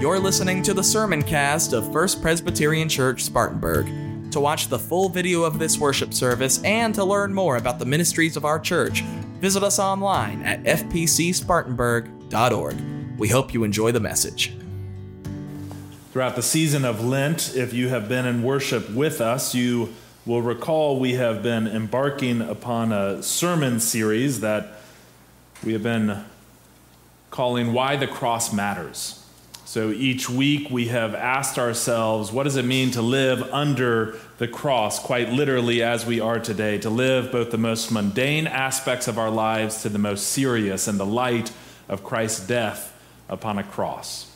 You're listening to the sermon cast of First Presbyterian Church Spartanburg. To watch the full video of this worship service and to learn more about the ministries of our church, visit us online at fpcspartanburg.org. We hope you enjoy the message. Throughout the season of Lent, if you have been in worship with us, you will recall we have been embarking upon a sermon series that we have been calling Why the Cross Matters. So each week we have asked ourselves, what does it mean to live under the cross, quite literally as we are today, to live both the most mundane aspects of our lives to the most serious in the light of Christ's death upon a cross?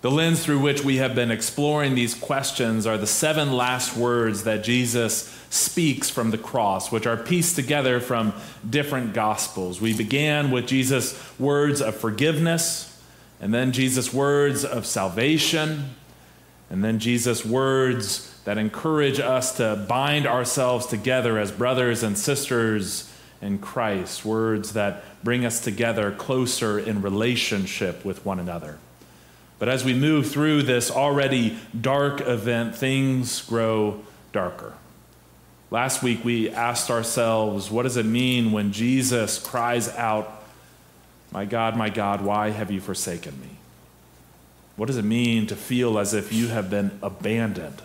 The lens through which we have been exploring these questions are the seven last words that Jesus speaks from the cross, which are pieced together from different gospels. We began with Jesus' words of forgiveness, and then Jesus' words of salvation, and then Jesus' words that encourage us to bind ourselves together as brothers and sisters in Christ, words that bring us together closer in relationship with one another. But as we move through this already dark event, things grow darker. Last week we asked ourselves, what does it mean when Jesus cries out, My God, my God, why have you forsaken me? What does it mean to feel as if you have been abandoned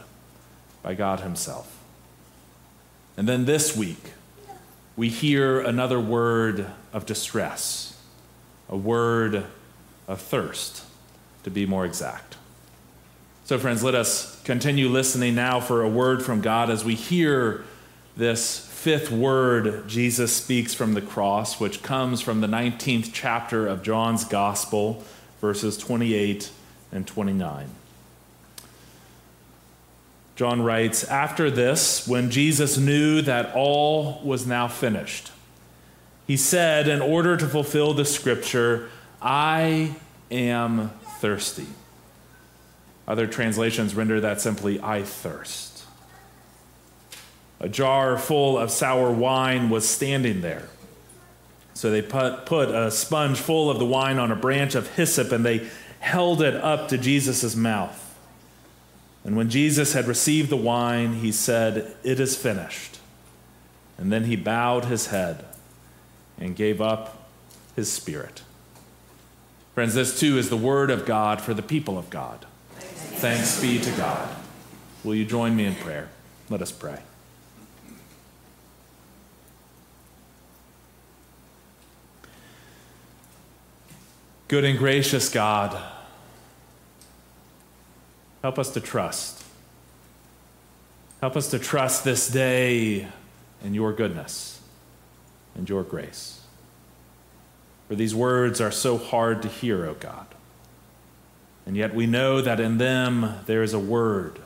by God Himself? And then this week, we hear another word of distress, a word of thirst to be more exact. So, friends, let us continue listening now for a word from God as we hear this fifth word Jesus speaks from the cross, which comes from the 19th chapter of John's Gospel, verses 28 and 29. John writes After this, when Jesus knew that all was now finished, he said, in order to fulfill the scripture, I am thirsty. Other translations render that simply, I thirst. A jar full of sour wine was standing there. So they put, put a sponge full of the wine on a branch of hyssop and they held it up to Jesus' mouth. And when Jesus had received the wine, he said, It is finished. And then he bowed his head and gave up his spirit. Friends, this too is the word of God for the people of God. Thanks be to God. Will you join me in prayer? Let us pray. Good and gracious God, help us to trust. Help us to trust this day in your goodness and your grace. For these words are so hard to hear, O God. And yet we know that in them there is a word,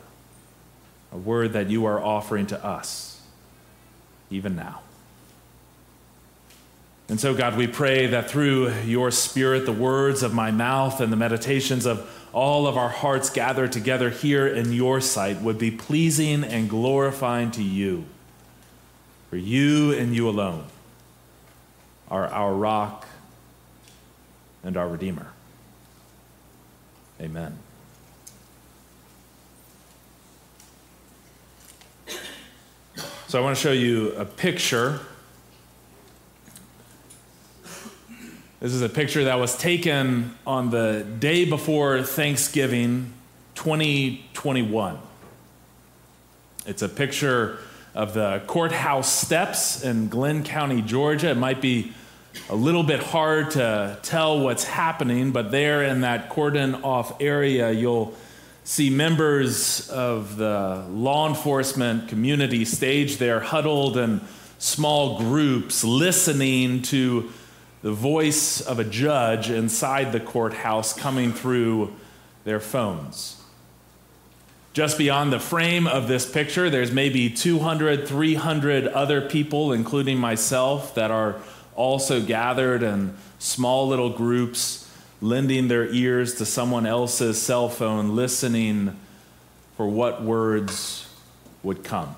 a word that you are offering to us, even now. And so, God, we pray that through your Spirit, the words of my mouth and the meditations of all of our hearts gathered together here in your sight would be pleasing and glorifying to you. For you and you alone are our rock and our Redeemer. Amen. So I want to show you a picture. This is a picture that was taken on the day before Thanksgiving 2021. It's a picture of the courthouse steps in Glynn County, Georgia. It might be a little bit hard to tell what's happening, but there in that cordon off area, you'll see members of the law enforcement community stage there, huddled in small groups, listening to the voice of a judge inside the courthouse coming through their phones. Just beyond the frame of this picture, there's maybe 200, 300 other people, including myself, that are also gathered in small little groups, lending their ears to someone else's cell phone, listening for what words would come.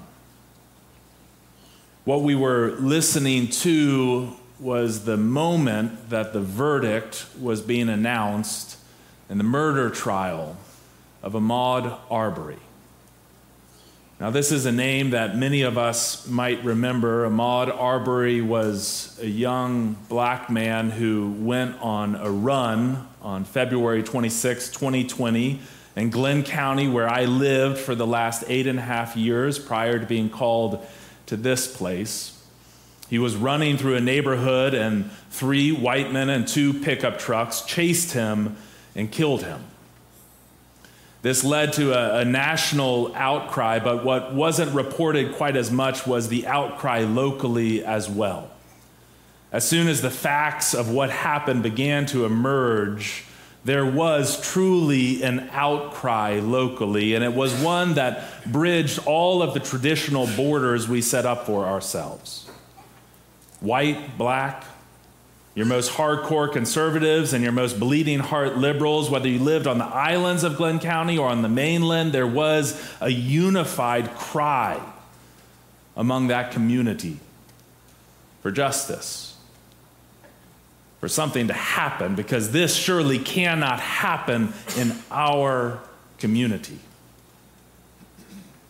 What we were listening to was the moment that the verdict was being announced in the murder trial of Ahmaud Arbery. Now, this is a name that many of us might remember. Ahmaud Arbery was a young black man who went on a run on February 26, 2020, in Glynn County, where I lived for the last eight and a half years prior to being called to this place. He was running through a neighborhood, and three white men and two pickup trucks chased him and killed him. This led to a, a, national outcry, but what wasn't reported quite as much was the outcry locally as well. As soon as the facts of what happened began to emerge, there was truly an outcry locally, and it was one that bridged all of the traditional borders we set up for ourselves white, black, your most hardcore conservatives and your most bleeding heart liberals, whether you lived on the islands of Glynn County or on the mainland, there was a unified cry among that community for justice, for something to happen, because this surely cannot happen in our community.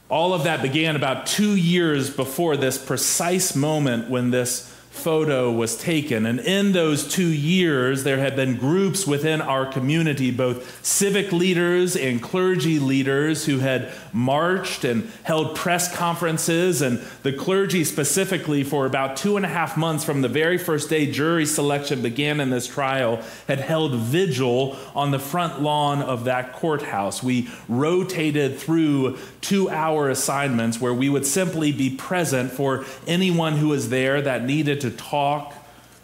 All of that began about two years before this precise moment when this photo was taken. And in those two years, there had been groups within our community, both civic leaders and clergy leaders, who had marched and held press conferences. And the clergy, specifically, for about two and a half months from the very first day jury selection began in this trial, had held vigil on the front lawn of that courthouse. We rotated through two hour assignments where we would simply be present for anyone who was there that needed to talk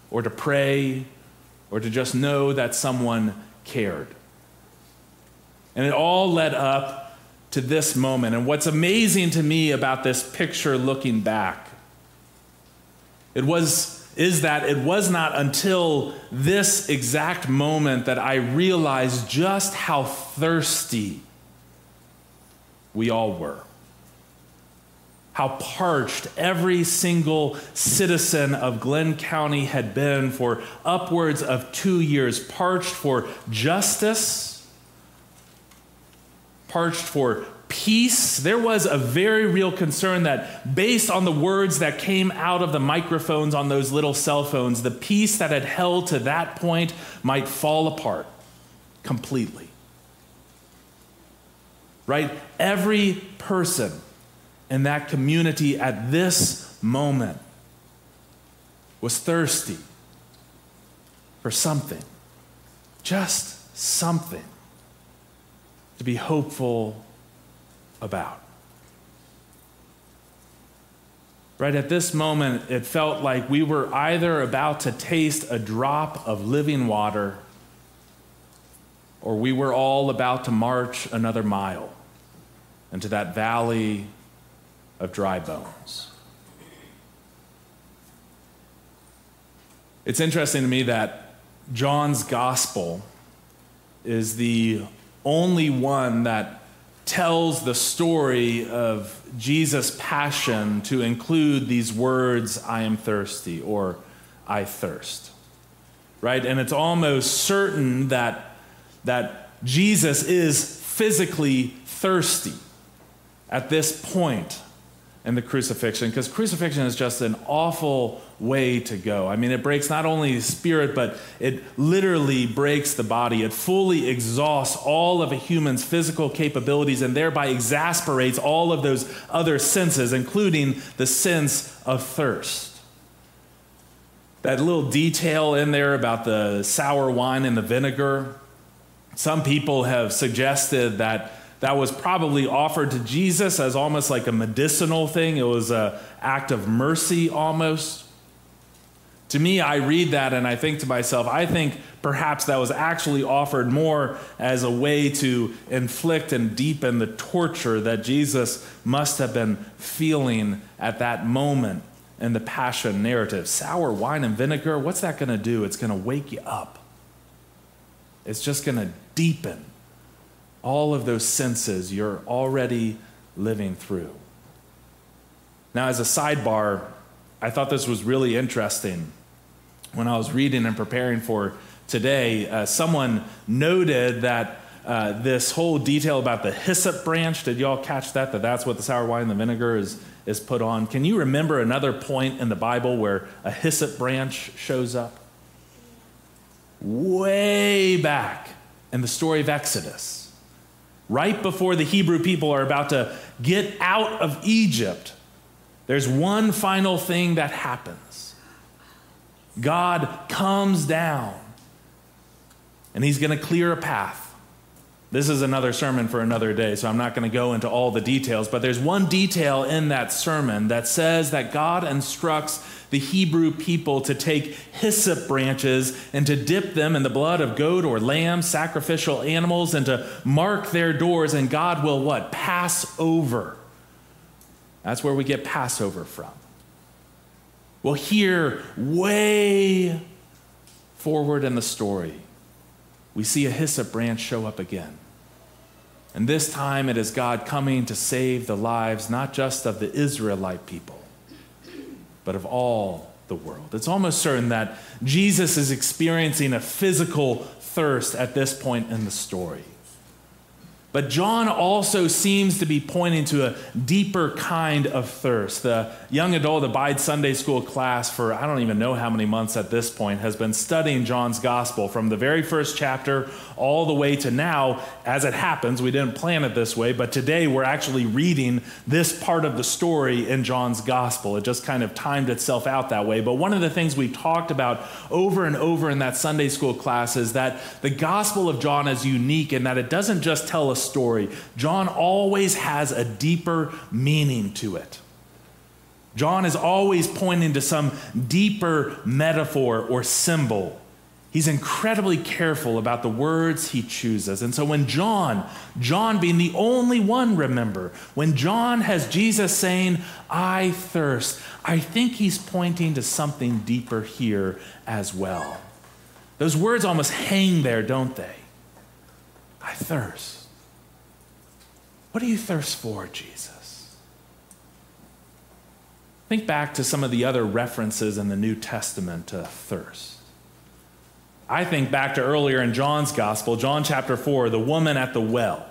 or to pray or to just know that someone cared. And it all led up to this moment. And what's amazing to me about this picture looking back, it was is that it was not until this exact moment that I realized just how thirsty we all were how parched every single citizen of Glynn County had been for upwards of two years, parched for justice, parched for peace. There was a very real concern that, based on the words that came out of the microphones on those little cell phones, the peace that had held to that point might fall apart completely. Right? Every person in that community at this moment was thirsty for something, just something to be hopeful about. Right at this moment, it felt like we were either about to taste a drop of living water or we were all about to march another mile into that valley of dry bones. It's interesting to me that John's gospel is the only one that tells the story of Jesus' passion to include these words, I am thirsty, or I thirst. Right? And it's almost certain that, that Jesus is physically thirsty at this point and the crucifixion because crucifixion is just an awful way to go. I mean, it breaks not only the spirit, but it literally breaks the body. It fully exhausts all of a human's physical capabilities and thereby exasperates all of those other senses, including the sense of thirst. That little detail in there about the sour wine and the vinegar, some people have suggested that that was probably offered to Jesus as almost like a medicinal thing. It was an act of mercy almost. To me, I read that and I think to myself, I think perhaps that was actually offered more as a way to inflict and deepen the torture that Jesus must have been feeling at that moment in the passion narrative. Sour wine and vinegar, what's that going to do? It's going to wake you up, it's just going to deepen all of those senses you're already living through. Now, as a sidebar, I thought this was really interesting when I was reading and preparing for today. Uh, someone noted that uh, this whole detail about the hyssop branch, did y'all catch that? That that's what the sour wine and the vinegar is, is put on. Can you remember another point in the Bible where a hyssop branch shows up? Way back in the story of Exodus, right before the Hebrew people are about to get out of Egypt, there's one final thing that happens. God comes down and he's going to clear a path this is another sermon for another day, so I'm not going to go into all the details, but there's one detail in that sermon that says that God instructs the Hebrew people to take hyssop branches and to dip them in the blood of goat or lamb, sacrificial animals, and to mark their doors, and God will what? Pass over. That's where we get Passover from. Well, here, way forward in the story, we see a hyssop branch show up again. And this time it is God coming to save the lives not just of the Israelite people, but of all the world. It's almost certain that Jesus is experiencing a physical thirst at this point in the story. But John also seems to be pointing to a deeper kind of thirst. The young adult Abide Sunday School class, for I don't even know how many months at this point, has been studying John's gospel from the very first chapter all the way to now. As it happens, we didn't plan it this way, but today we're actually reading this part of the story in John's gospel. It just kind of timed itself out that way. But one of the things we talked about over and over in that Sunday school class is that the gospel of John is unique in that it doesn't just tell us story, John always has a deeper meaning to it. John is always pointing to some deeper metaphor or symbol. He's incredibly careful about the words he chooses. And so when John, John being the only one, remember, when John has Jesus saying, I thirst, I think he's pointing to something deeper here as well. Those words almost hang there, don't they? I thirst. What do you thirst for, Jesus? Think back to some of the other references in the New Testament to thirst. I think back to earlier in John's gospel, John chapter 4, the woman at the well.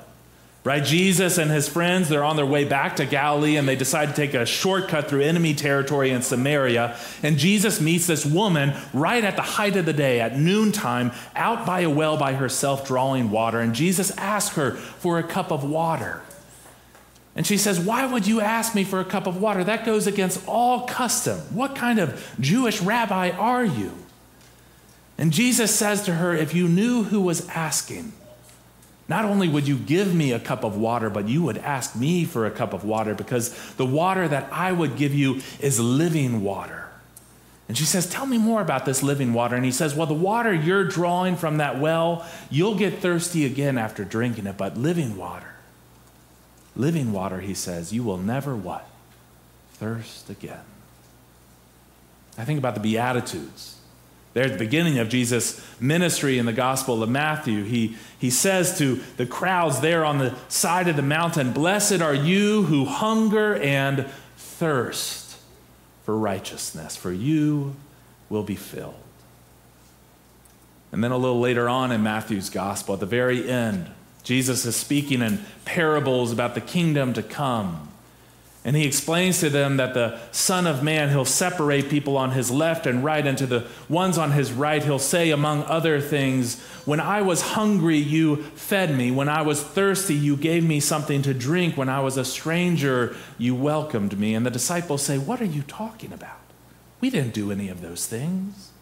Right? Jesus and his friends, they're on their way back to Galilee and they decide to take a shortcut through enemy territory in Samaria. And Jesus meets this woman right at the height of the day, at noontime, out by a well by herself drawing water. And Jesus asks her for a cup of water. And she says, Why would you ask me for a cup of water? That goes against all custom. What kind of Jewish rabbi are you? And Jesus says to her, If you knew who was asking, not only would you give me a cup of water, but you would ask me for a cup of water because the water that I would give you is living water. And she says, Tell me more about this living water. And he says, Well, the water you're drawing from that well, you'll get thirsty again after drinking it, but living water living water, he says, you will never what? Thirst again. I think about the Beatitudes. There at the beginning of Jesus' ministry in the Gospel of Matthew, he, he says to the crowds there on the side of the mountain, Blessed are you who hunger and thirst for righteousness, for you will be filled. And then a little later on in Matthew's Gospel, at the very end, Jesus is speaking in parables about the kingdom to come. And he explains to them that the Son of Man, he'll separate people on his left and right, and to the ones on his right, he'll say, among other things, When I was hungry, you fed me. When I was thirsty, you gave me something to drink. When I was a stranger, you welcomed me. And the disciples say, What are you talking about? We didn't do any of those things.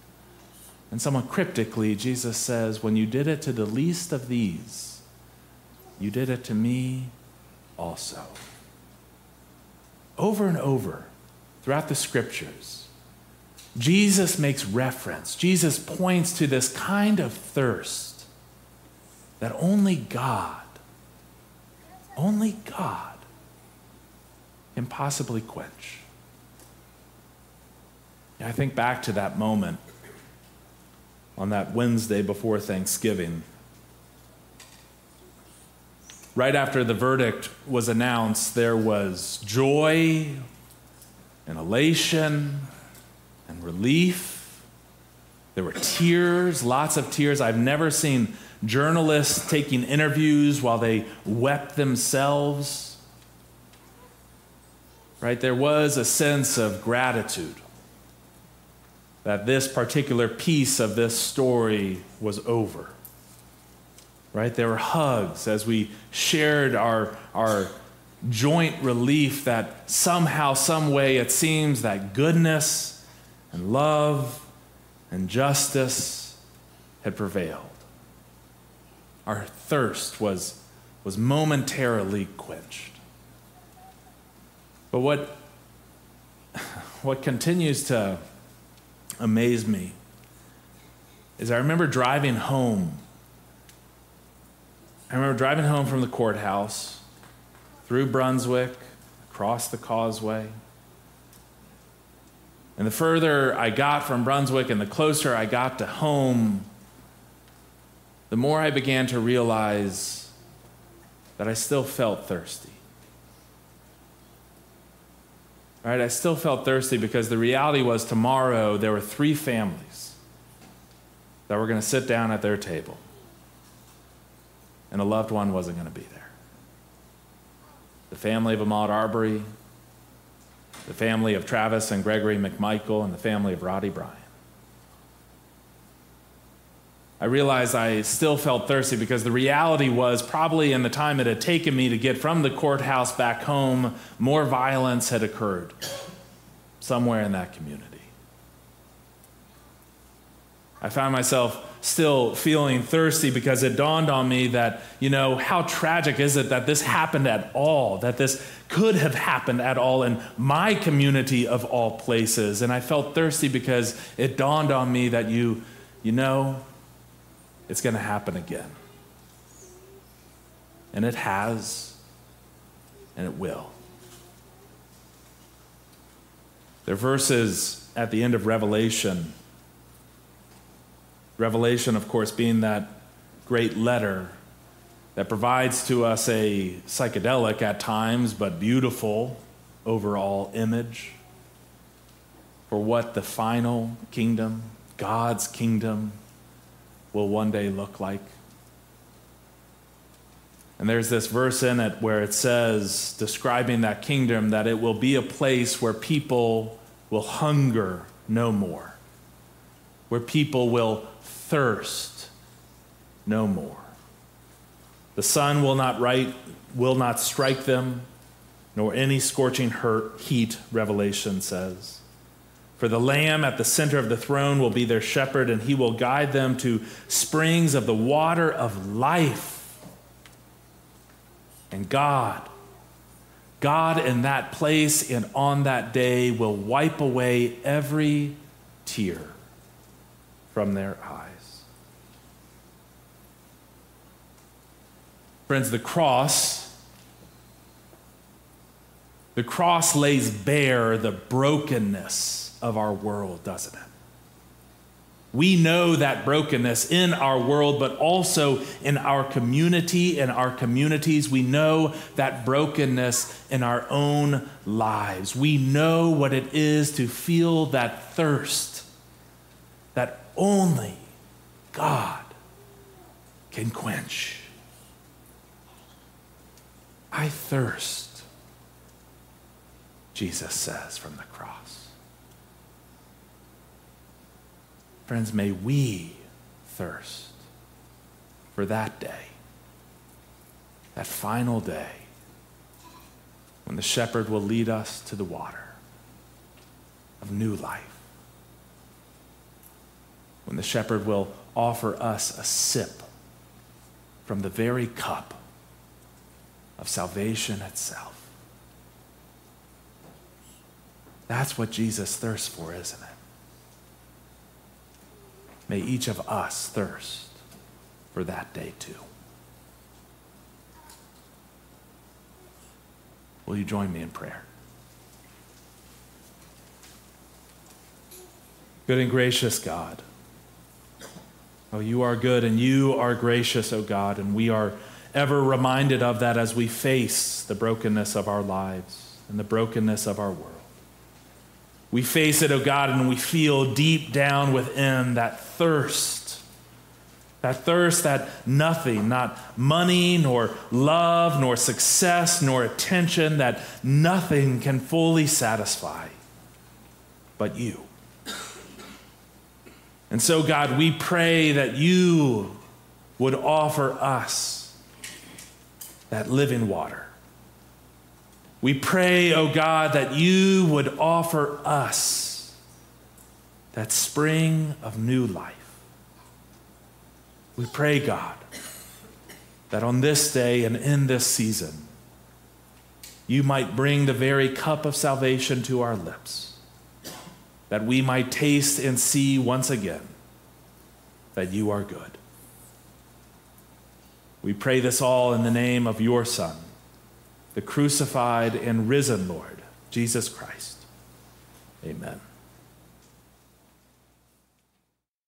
And somewhat cryptically, Jesus says, When you did it to the least of these, you did it to me also. Over and over throughout the scriptures, Jesus makes reference, Jesus points to this kind of thirst that only God, only God can possibly quench. I think back to that moment on that Wednesday before Thanksgiving right after the verdict was announced, there was joy and elation and relief. There were tears, lots of tears. I've never seen journalists taking interviews while they wept themselves. Right? There was a sense of gratitude that this particular piece of this story was over. Right? There were hugs as we shared our, our joint relief that somehow, some way, it seems that goodness and love and justice had prevailed. Our thirst was, was momentarily quenched. But what, what continues to amaze me is I remember driving home. I remember driving home from the courthouse through Brunswick, across the causeway. And the further I got from Brunswick and the closer I got to home, the more I began to realize that I still felt thirsty. Right? I still felt thirsty because the reality was tomorrow there were three families that were going to sit down at their table, and a loved one wasn't going to be there. The family of Ahmaud Arbery, the family of Travis and Gregory McMichael, and the family of Roddie Bryan. I realized I still felt thirsty because the reality was probably in the time it had taken me to get from the courthouse back home, more violence had occurred somewhere in that community. I found myself still feeling thirsty because it dawned on me that, you know, how tragic is it that this happened at all, that this could have happened at all in my community of all places. And I felt thirsty because it dawned on me that you, you know, it's going to happen again. And it has, and it will. There are verses at the end of Revelation. Revelation, of course, being that great letter that provides to us a psychedelic at times, but beautiful overall image for what the final kingdom, God's kingdom, will one day look like. And there's this verse in it where it says, describing that kingdom, that it will be a place where people will hunger no more, where people will thirst no more. The sun will not right, will not strike them, nor any scorching hurt, heat, Revelation says. For the Lamb at the center of the throne will be their shepherd, and he will guide them to springs of the water of life. And God, God in that place and on that day will wipe away every tear from their eyes. Friends, the cross the cross lays bare the brokenness of our world, doesn't it? We know that brokenness in our world, but also in our community, in our communities. We know that brokenness in our own lives. We know what it is to feel that thirst that only God can quench. I thirst, Jesus says from the cross. Friends, may we thirst for that day, that final day when the shepherd will lead us to the water of new life, when the shepherd will offer us a sip from the very cup of salvation itself. That's what Jesus thirsts for, isn't it? May each of us thirst for that day too. Will you join me in prayer? Good and gracious God. Oh, you are good and you are gracious, O oh God, and we are ever reminded of that as we face the brokenness of our lives and the brokenness of our world. We face it, oh God, and we feel deep down within that thirst. That thirst that nothing, not money, nor love, nor success, nor attention, that nothing can fully satisfy but you. And so, God, we pray that you would offer us that living water. We pray, O oh God, that you would offer us that spring of new life. We pray, God, that on this day and in this season, you might bring the very cup of salvation to our lips, that we might taste and see once again that you are good. We pray this all in the name of your Son, the crucified and risen Lord, Jesus Christ. Amen.